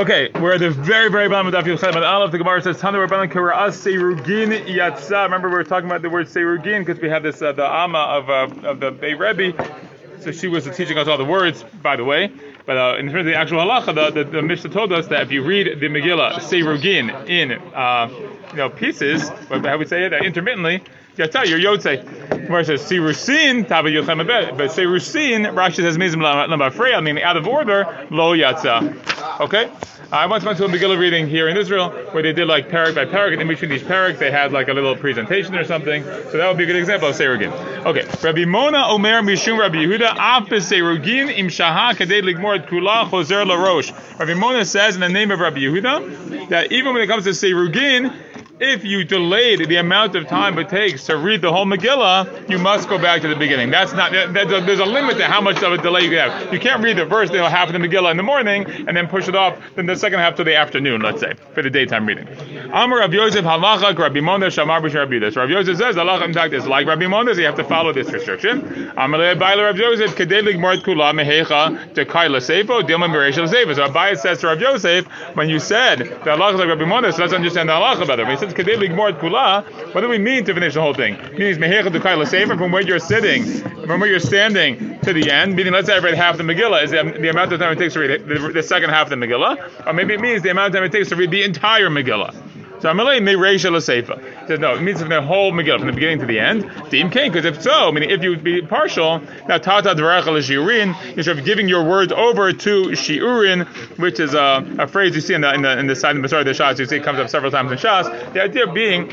Okay, we're at the very, very bottom of Daf Yilchet Mad Aleph. The Gemara says, "Tanu Rabbanan Kira'as Seirugin Yatsa." Remember, we were talking about the word Seirugin because we have this uh, the Ama of uh, of the Bei Rebbe. So she was teaching us all the words, by the way. But uh, in terms of the actual halacha, the, the, the Mishnah told us that if you read the Megillah Seirugin in uh, you know pieces, how we say it, uh, intermittently, Yatsa, you're Yotze. Gemara says Sirusin Taba Yochem but Sirusin Rashi says Mizim I mean, out of order, Lo Yatsa. Okay. I once went to a Megillah reading here in Israel where they did like parak by parak, and in between these parak they had like a little presentation or something. So that would be a good example of Seirugin. Okay, Rabbi Mona Omer Mishum Rabbi Yehuda Apis Seirugin Im Shaha Kadei Ligmor Kula Choser LaRosh. Rabbi Mona says in the name of Rabbi Yehuda that even when it comes to Seirugin, if you delayed the amount of time it takes to read the whole Megillah, you must go back to the beginning. That's not. There's a, there's a limit to how much of a delay you can have. You can't read the you know, half of the Megillah in the morning and then push it off then the second half to the afternoon, let's say, for the daytime reading. Amar Rav Yosef halacha Rabbi Mona Shamar B'Shar Rabbi Yosef says halacha in fact is like Rabbi Mona, so you have to follow this restriction. Amar Le'Abayla Rav Yosef Kedelig Mort Kula Mehecha Tekai L'Seifo Dilma Miresh L'Seifo. So Abaye says to Rav Yosef, when you said the halacha is like Rabbi Mona, so let's understand the halacha better. He Mort Kula, what do we mean to finish the whole thing? It means Mehecha Tekai L'Seifo from where you're sitting, from where you're standing to the end, meaning let's say I read half the Megillah, is the, the amount of time it takes to read the, the second half of the Megillah, or maybe it means the amount of time it takes to read the entire Megillah. So Amalei Mereisha L'Seifa. Says no, it means from the whole Megillah, from the beginning to the end. Deem Kain, because if so, I meaning if you would be partial, now Tata Dvarach Shiurin, you're sort of giving your words over to Shiurin, which is a, a phrase you see in the in the, in the side of the Masar the Shas, you see it comes up several times in Shas. The idea being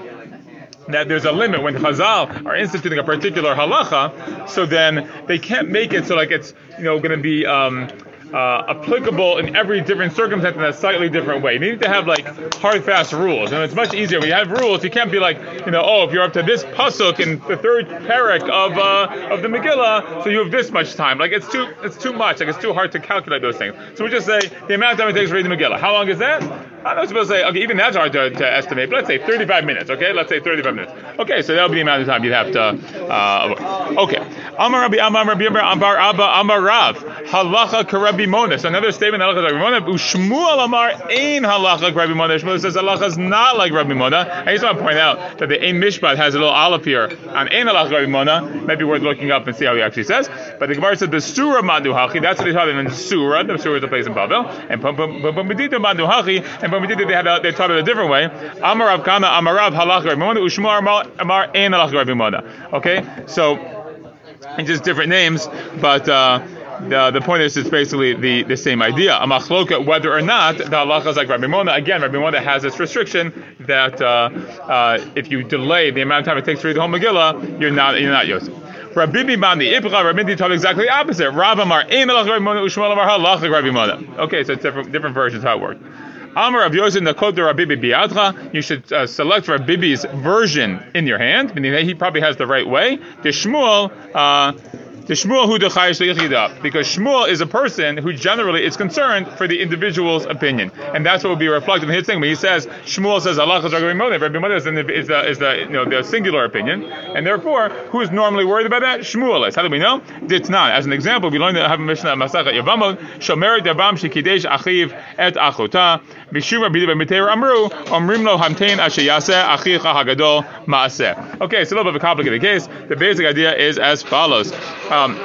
that there's a limit when Chazal are instituting a particular halacha, so then they can't make it so like it's you know going to be um, uh, applicable in every different circumstance in a slightly different way. You need to have like hard, fast rules, and it's much easier when you have rules. You can't be like, you know, oh, if you're up to this pasuk in the third parak of uh, of the Megillah, so you have this much time. Like it's too it's too much. Like it's too hard to calculate those things. So we just say the amount of time it takes to read the Megillah. How long is that? I'm not supposed to say, okay, even that's hard to, to, estimate, but let's say 35 minutes, okay? Let's say 35 minutes. Okay, so that'll be the amount of time you'd have to, uh, okay. Amar Rabbi Amar Rabbi Amar Abba Amar Rav, halacha karabi Mona. So another statement, halacha Rabbi Mona, Ushmuel Amar ein halacha Rabbi Mona. Shmuel says halacha is not like Rabbi Mona. I just want to point out that the Ein Mishpat has a little aleph here on ein halacha Rabbi Mona. Maybe worth looking up and see how he actually says. But the Gemara said the Sura Hachi, that's what they taught in Sura. The Sura is a place in Bavel. And Pumbedita Madu Hachi, and Pumbedita they had a, they taught it a different way. Amar Rav Kana, Amar Rav halacha Rabbi Mona, Ushmuel Amar ein halacha Rabbi Mona. Okay, so, it's just different names, but, uh, the, the point is it's basically the, the same idea. A machloka, whether or not the halacha is like Rabbi Mona. Again, Rabbi Mona has this restriction that uh, uh, if you delay the amount of time it takes to read the whole Megillah, you're not you're not Yosef. Rabbi Bandi Ibra, Rabbi Bindi taught exactly the opposite. Rav Amar Ein Rabbi Mona Ushmal Amar Halacha Rabbi Mona. Okay, so it's different different versions how it worked. Amar Rav Yosef Nakot Rabbi Biadcha. You should uh, select Rabbi Bibi's version in your hand, meaning he probably has the right way. The Shmuel. Uh, the Shmuel who because Shmuel is a person who generally is concerned for the individual's opinion, and that's what will be reflected in his thing when he says Shmuel says Allah is Rabbi Mona. Rabbi Mona is the, is the you know the singular opinion, and therefore who is normally worried about that? Shmuel is. How do we know? It's not. As an example, we learned that have a Mishnah Masachat Yavamot Shomer Davam Shikidesh Achiv Et Achota Mishum Rabbi B'Miteir Amru Omrim Lo Hamtein Asher Yaseh Achicha Hagadol Maaseh. Okay, it's a little bit of a complicated case. The basic idea is as follows. Um,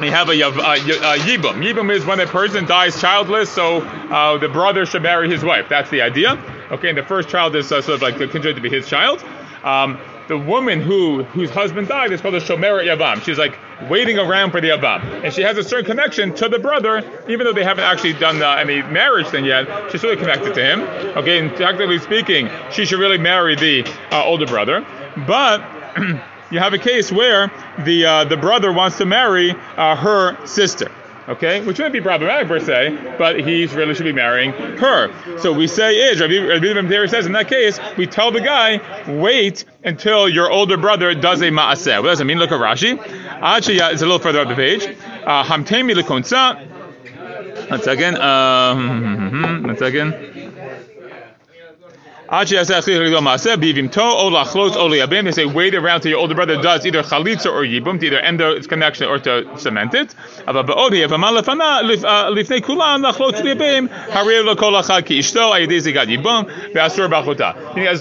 we have a, a, a, is when a person dies childless, so uh, the brother should marry his wife. That's the idea. Okay, and the first child is uh, sort of like considered to be his child. Um, the woman who whose husband died is called a shomeret yavam. She's like waiting around for the yavam, and she has a certain connection to the brother, even though they haven't actually done uh, any marriage thing yet. She's really connected to him. Okay, and technically speaking, she should really marry the uh, older brother, but. you have a case where the uh, the brother wants to marry uh, her sister. Okay, which wouldn't be problematic per se, but he really should be marrying her. So we say is Rabbi Rabbi says in that case we tell the guy wait until your older brother does a maaseh. What does it mean? Look at Rashi. Actually, it's a little further up the page. Uh, Hamtemi lekonsa. One second. Um, one second. They say wait around till your older brother does either chalitza or yibum to either end its connection or to cement it. As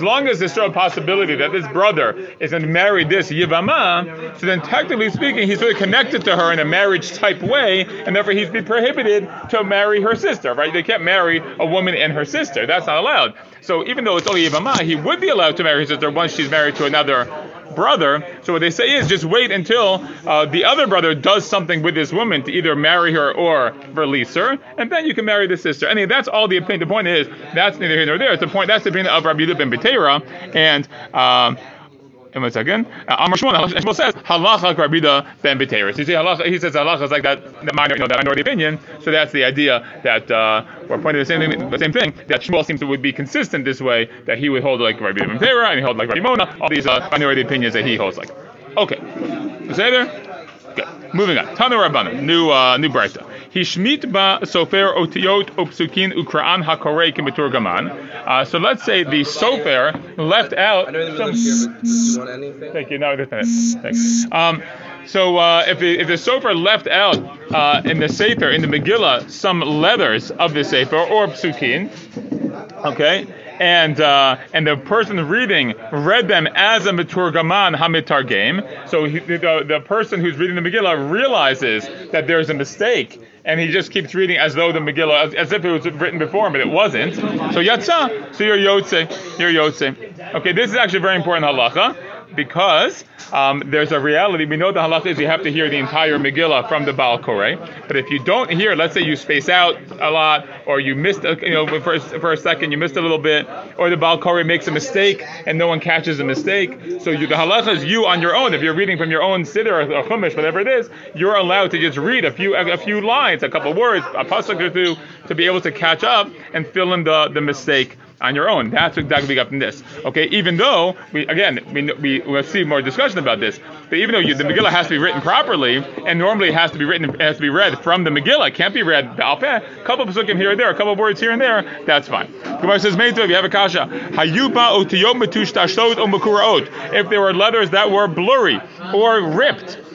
long as there's still a possibility that this brother is going to marry this yivama, so then technically speaking, he's really connected to her in a marriage type way, and therefore he's be prohibited to marry her sister. Right? They can't marry a woman and her sister. That's not allowed. So even though it's only he would be allowed to marry his sister once she's married to another brother. So what they say is just wait until uh, the other brother does something with this woman to either marry her or release her, and then you can marry the sister. Anyway, that's all the opinion. The point is that's neither here nor there. It's the point. That's the opinion of Rabbi Yehuda ben Betera, and. Um, and one second. Uh, Amar Shmuel, Shmuel says halacha Rabida ben B'teris. You see, halacha, he says halacha is like that, minor, you know, that minority opinion. So that's the idea that uh, we're pointing the same thing. The same thing that Shmuel seems to would be consistent this way. That he would hold like Rabbi ben B'tera and he hold like Rabbi Mona. All these uh, minority opinions that he holds like. Okay, say there. Good. Moving on. Tanu Rabbana, new uh, new brayta. Hishmit ba sofer otiyot upsukin ukraan hakorei gaman. Uh, so let's say the sofer left out. some, you Thank you. No, Thanks. Um, so uh, if, the, if the sofer left out uh, in the sefer in the Megillah some letters of the sefer or psukin, okay, and uh, and the person reading read them as a maturgaman hamitargem. So he, the, the person who's reading the Megillah realizes that there's a mistake, and he just keeps reading as though the Megillah, as, as if it was written before but it wasn't. So yatsa, so you're yotze, you're yotze. Okay, this is actually very important halacha because um, there's a reality. We know the halacha is you have to hear the entire Megillah from the Baal Koreh. But if you don't hear, let's say you space out a lot, or you missed, a, you know, for for a second you missed a little bit, or the Baal Koreh makes a mistake and no one catches a mistake. So you, the halacha is you on your own. If you're reading from your own siddur or, or chumash, whatever it is, you're allowed to just read a few a, a few lines, a couple words, a pasuk or two, to be able to catch up and fill in the the mistake on your own. That's what we got from this. Okay, even though we again we we will see more discussion about this, but even though you, the Megillah has to be written properly, and normally it has to be written, it has to be read from the Megillah, it can't be read A couple of psukim here and there, a couple of words here and there, that's fine. Gemara says, if you have a kasha, hayuba otiyot metush tashtot If there were letters that were blurry or ripped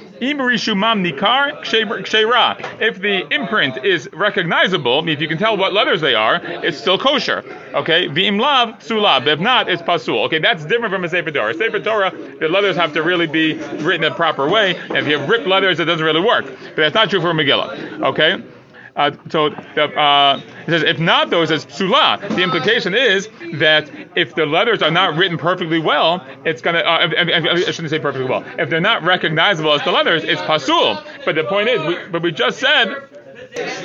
if the imprint is recognizable, if you can tell what letters they are, it's still kosher. Okay, v'imlav sulab. If not, it's pasul. Okay, that's different from a sefer Torah. A Sefer Torah, the letters have to really be written in a proper way. And if you have ripped letters, it doesn't really work. But that's not true for Megillah. Okay. Uh, so the, uh, it says, if not, though, it says psula. The implication is that if the letters are not written perfectly well, it's gonna. Uh, I, shouldn't say perfectly well. If they're not recognizable as the letters, it's pasul. But the point is, we, but we just said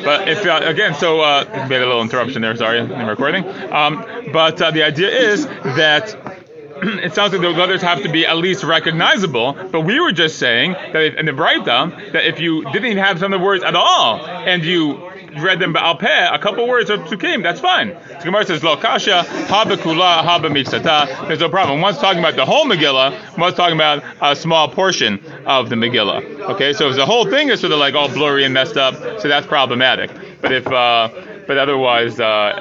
but if uh, again, so uh, made a little interruption there. Sorry, in the recording. Um, but uh, the idea is that it sounds like the letters have to be at least recognizable, but we were just saying that if, in the Braita, that if you didn't have some of the words at all, and you read them al peh, a couple words of psukim, that's fine. So Gemara says, lo kasha, haba kula, haba miksata. There's no problem. One's talking about the whole Megillah, one's talking about a small portion of the Megillah. Okay, so if the whole thing is sort of like all blurry and messed up, so that's problematic. But if uh, but otherwise, uh,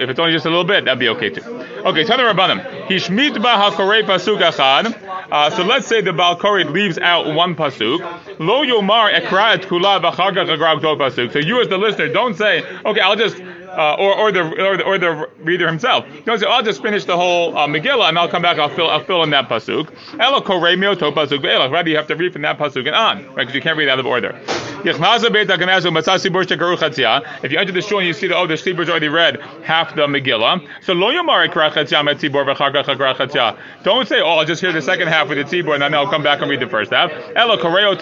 if it's only just a little bit, that'd be okay too. Okay, Tana Rabbanim. Hishmit ba hakorei pasuk achad. Uh, so let's say the Baal Koreh leaves out one pasuk. Lo yomar ekra et kula pasuk. So you as the listener, don't say, okay, I'll just uh, or, or, the, or, the, or the reader himself. Don't say, I'll just finish the whole uh, Megillah and I'll come back. I'll fill I'll fill in that pasuk. Elo korei mioto pasuk Rather, you have to read from that pasuk and on, right? Because you can't read out of order. If you enter the shul and you see that oh the tzibur's already read half the Megillah, so lo yomar Don't say oh I'll just hear the second half with the tzibur and then I'll come back and read the first half. Elo koreo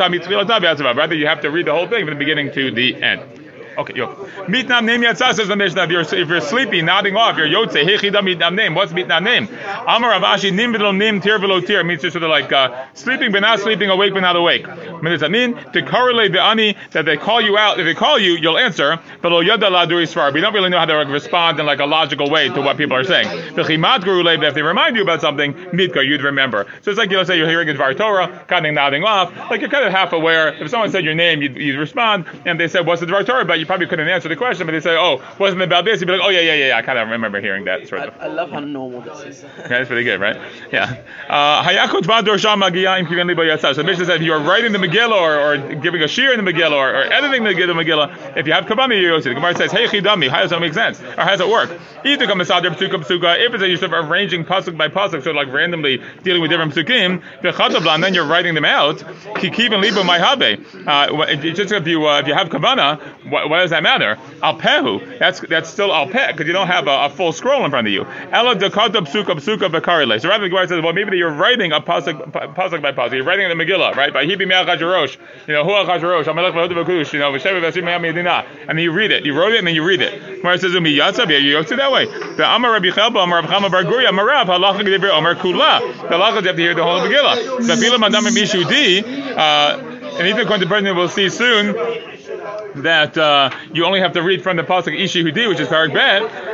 Rather, you have to read the whole thing from the beginning to the end. Okay, yo. Mitnam name yatzah says the Mishnah. If you're, if you're sleepy, nodding off, you're yotze. Hechida mitnam name. What's mitnam name? Amar Rav Ashi nim v'lo nim tir v'lo tir means just sort of like uh, sleeping but not sleeping, awake but not awake. That? To correlate the ani that they call you out. If they call you, you'll answer. But lo yada la We don't really know how to respond in like a logical way to what people are saying. V'chimat guru if they remind you about something, mitka, you'd remember. So it's like you know, say you're hearing a Dvar Torah, kind of nodding off, like you're kind of half aware. If someone said your name, you'd, you'd respond, and they said, "What's the Dvar Torah?" But you probably couldn't answer the question, but they say, oh, wasn't it about this? You'd be like, oh yeah, yeah, yeah, yeah. I kind of remember hearing that sort of. I, I love how normal this is. Okay, that's pretty good, right? Yeah. Uh, Hayakut vador sham magia libo yatzar. So the Mishnah said if you are writing the Megillah or, or giving a shir in the Megillah or, or editing the Megillah, if you have kavana, you The Gemara says, hey chidami, how does that make sense? Or how does it work? Either come masader psuka psuka. If it's a you're arranging pasuk by pasuk, so like randomly dealing with different psukim, and then you're writing them out. Kikiv and libo my habe. Uh, just if you uh, if you have kavana, what, does that matter? Al pehu. That's that's still al peh because you don't have a, a, full scroll in front of you. Ela dekata psuka psuka bekarile. So the Gemara says, well maybe you're writing a pasuk by pasuk. You're writing the Megillah, right? By hibi me'al. You know, hu chajarosh. Amalek v'hodu v'kush. You know, v'shev v'asim me'al. And then you read it. You wrote it and then you read it. Gemara says, umi yatzab. You to that way. The Amar Rabbi Chelba, Amar Rabbi Chama Bar Guria, Amar Rav, halacha gedivri Amar Kula. The halacha you have to hear the whole Megillah. The filam adam mishudi. Uh, and even according to the person we'll see soon, that uh, you only have to read from the pasuk Ishi Hudi, which is Parak Bet.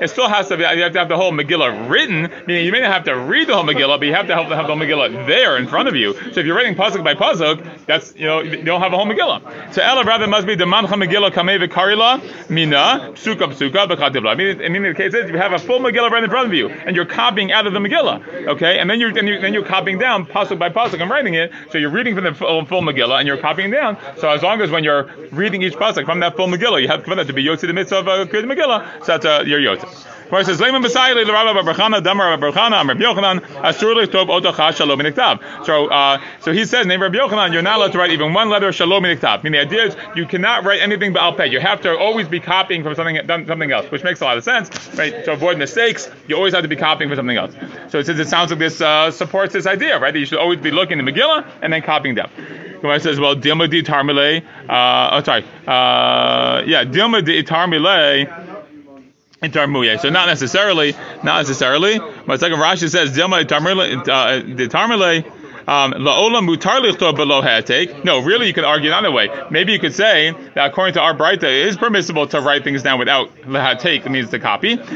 It still has to be. You have to have the whole Megillah written. Meaning you may not have to read the whole Megillah, but you have to have, the whole Megillah there in front of you. So if you're writing pasuk by pasuk, that's you know you don't have a whole Megillah. So Ella rather must be the Mancha Megillah Kamei Karila Mina Psuka Psuka mean, I mean the case is you have a full Megillah right in front of you, and you're copying out of the Megillah. Okay, and then you're then you're, then you're copying down pasuk by pasuk and writing it. So you're reading from the full, full Megillah and you're copying down. So as long as when you're reading each pasuk from that full Megillah, you have to be yotzi the mitzvah of a uh, Megillah, so that's uh, your yotzi. Where it says, Leiman B'sai Le Rabba Barchana, Damar Barchana, Amr Yochanan, Asur Tov Otocha Shalom Miniktav. So, uh, so he says, name Rabbi Yochanan, you're not allowed to write even one letter Shalom Miniktav. Meaning the idea is you cannot write anything but Alpeh. You have to always be copying from something something else, which makes a lot of sense, right? To avoid mistakes, you always have to be copying from something else. So it says it sounds like this uh, supports this idea, right? That you should always be looking in the Megillah and then copying them. Gemara says, well, Dilma di Tarmile, uh, oh sorry, uh, yeah, Dilma di Tarmile So not necessarily, not necessarily. My second Rashi says Dilma Tarmile um, hatek. No, really, you could argue another way. Maybe you could say that according to our Braita, it is permissible to write things down without lehatek, means to copy. And the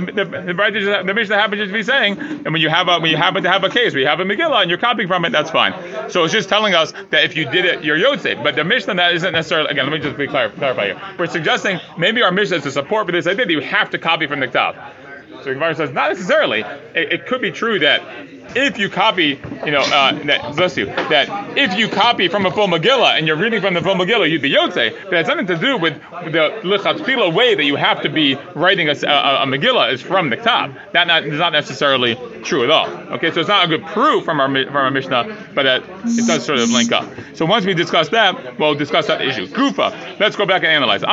the Braita, the Mishnah happens to be saying, and when you have a when you happen to have a case where you have a Megillah and you're copying from it, that's fine. So it's just telling us that if you did it, you're yotze. But the Mishnah that isn't necessarily. Again, let me just be clear, clarify here. We're suggesting maybe our Mishnah is to support, for this idea that you have to copy from the Ktav. So Gemara says not necessarily. It, it, could be true that if you copy, you know, uh, that bless you, that if you copy from a full Megillah and you're reading from the full Megillah, you'd be Yotze. But it's nothing to do with the Lichatchila way that you have to be writing a, a, a Megillah is from the top. That not, is not necessarily true at all. Okay, so it's not a good proof from our from our Mishnah, but it, it does sort of link up. So once we discuss that, we'll discuss that issue. Gufa. Let's go back and analyze. So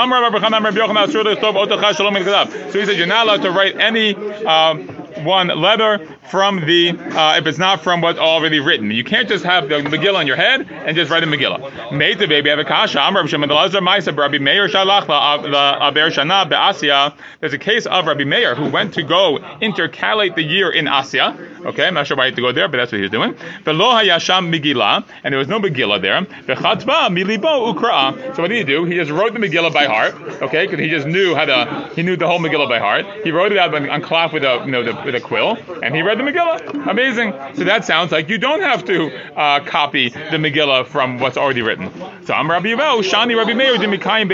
he said you're not allowed to write any. Um, one letter from the, uh, if it's not from what's already written. You can't just have the Megillah in your head and just write a Megillah. Made the baby have a kasha. Amr Rabbi Lazar Maisa Rabbi Meir Shalach Aber Shana Be'Asya. There's a case of Rabbi Meir who went to go intercalate the year in Asya. Okay, I'm not sure why he had to go there, but that's what he was doing. Velo hayasham Megillah, and there was no Megillah there. Milibo. So what did he do? He just wrote the Megillah by heart. Okay, because he just knew how to. He knew the whole Megillah by heart. He wrote it out on, on cloth with a you know the, with a quill, and he read the Megillah. Amazing. So that sounds like you don't have to uh, copy the Megillah from what's already written. So I'm Rabbi Yevo, Shani Rabbi Meir Dimikayim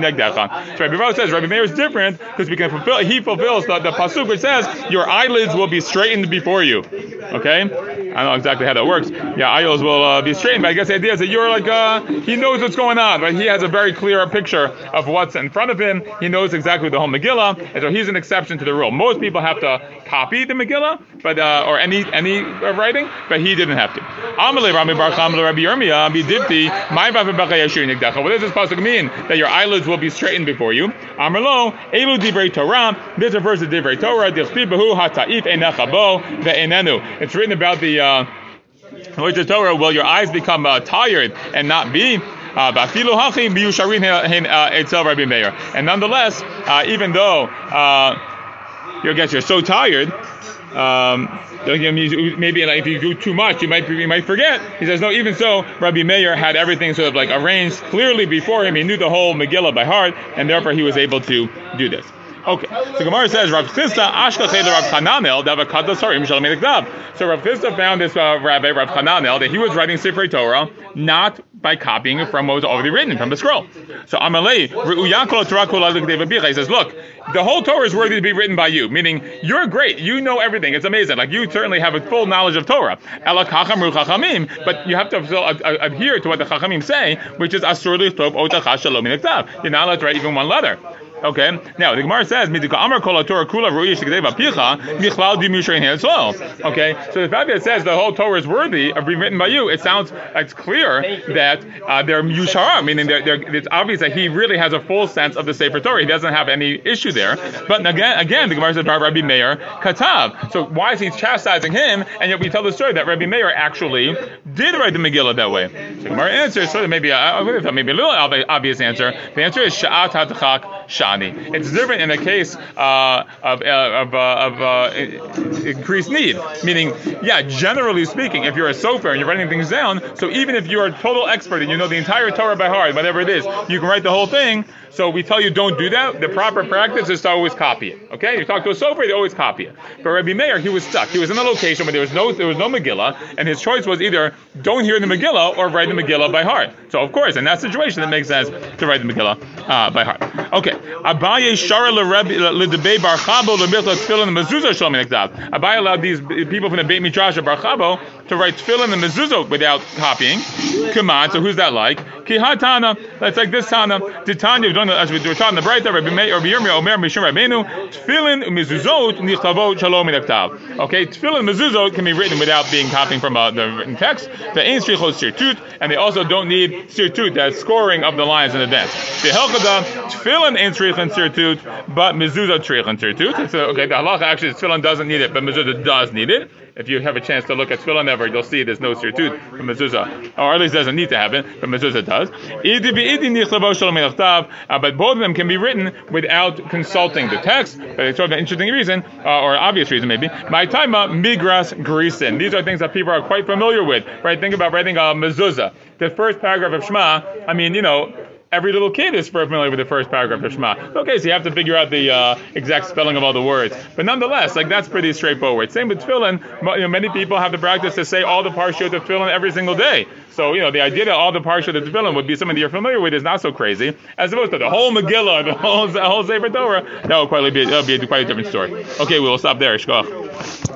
Negdecha. So Rabbi says Rabbi Meir is different because we can fulfill. He fulfills the, the pasuk which says your eyelids will be straightened before you. Okay? I don't know exactly how that works. Yeah, eyes will uh, be straightened, but I guess the idea is that you're like, uh, he knows what's going on, right? He has a very clear picture of what's in front of him. He knows exactly the whole Megillah, and so he's an exception to the rule. Most people have to copy the Megillah, but uh, or any any writing, but he didn't have to. What does this pasuk mean? That your eyelids will be straightened before you. Amrlo, Elu Divrei Torah. This refers to Divrei Torah. It's written about the. Uh, the Torah, will your eyes become uh, tired and not be? Uh, uh, and nonetheless, uh, even though uh, you guess you're so tired, um, maybe if you do too much, you might you might forget. He says, no. Even so, Rabbi Meir had everything sort of like arranged clearly before him. He knew the whole Megillah by heart, and therefore he was able to do this. Okay, so Gemara says Rav Chisda Ashkachei Rav Chananel Davakata Sarim Shalom So Rav Chisda found this uh, Rabbi Rav Chananel that he was writing Sefer Torah not by copying from what was already written from the scroll. So Amalei He says, look, the whole Torah is worthy to be written by you, meaning you're great, you know everything, it's amazing. Like you certainly have a full knowledge of Torah. But you have to adhere to what the Chachamim say, which is Asur You're not allowed to write even one letter. Okay. Now the Gemara says, "Midika Amar Kol Torah Kula Gdeva Picha Michlal Dimushayin as well." Okay. So the fact that it says the whole Torah is worthy of being written by you, it sounds it's clear that uh, they're Yushara, meaning they're, they're, it's obvious that he really has a full sense of the Sefer Torah. He doesn't have any issue there. But again, again, the Gemara says Rabbi Meir Katav. So why is he chastising him? And yet we tell the story that Rabbi Meir actually did write the Megillah that way. So Gemara answers, so maybe thought maybe a little obvious answer. The answer is Sha'at Hadachak Shani. It's different in the case uh, of, uh, of, uh, of uh, increased need. Meaning, yeah, generally speaking, if you're a sofer and you're writing things down, so even if you're a total expert and you know the entire Torah by heart, whatever it is, you can write the whole thing. So we tell you don't do that. The proper practice is to always copy it. Okay, you talk to a sofer, they always copy it. But Rabbi Meir, he was stuck. He was in a location where there was no there was no Megillah, and his choice was either don't hear the Megillah or write the Megillah by heart. So of course, in that situation, it makes sense to write the Megillah uh, by heart. Okay, Abaye shara l'debei bar chabo l'mirta tefillin the mezuzah shalom Abaye allowed these people from the Beit Midrash of Bar Chabo to write tefillin and mezuzah without copying. Come on, so who's that like? Ki that's like this Tana. Titanya, as we were taught in the Breita, Rabbi Meir, Rabbi Yirmiyah, Omer, Mishum Rabbeinu, tefillin mezuzot nichtavot shalom minaktav. Okay, tefillin mezuzot can be written without being copying from uh, the written text. The ain strichos sirtut, and they also don't need sirtut, that scoring of the lines in the dance. The helchada, tefillin ain strichon sirtut, but mezuzah strichon sirtut. So, okay, the halacha actually, tefillin doesn't need it, but mezuzah does need it. If you have a chance to look at tefillin ever, you'll see there's no sirtut from mezuzah, or at least doesn't need to happen, but mezuzah does. Uh, but both of them can be written without consulting the text. But it's sort of an interesting reason, uh, or obvious reason maybe. My time migras grisin. These are things that people are quite familiar with, right? Think about writing a mezuzah. The first paragraph of Shema. I mean, you know every little kid is familiar with the first paragraph of Shema. Okay, so you have to figure out the uh, exact spelling of all the words. But nonetheless, like that's pretty straightforward. Same with tefillin. You know, many people have the practice to say all the parshiyot of tefillin every single day. So, you know, the idea that all the parshiyot of tefillin would be something that you're familiar with is not so crazy. As opposed to the whole Megillah, the whole, the whole Sefer Torah, that would probably be, be quite a different story. Okay, we will stop there. Shkoch.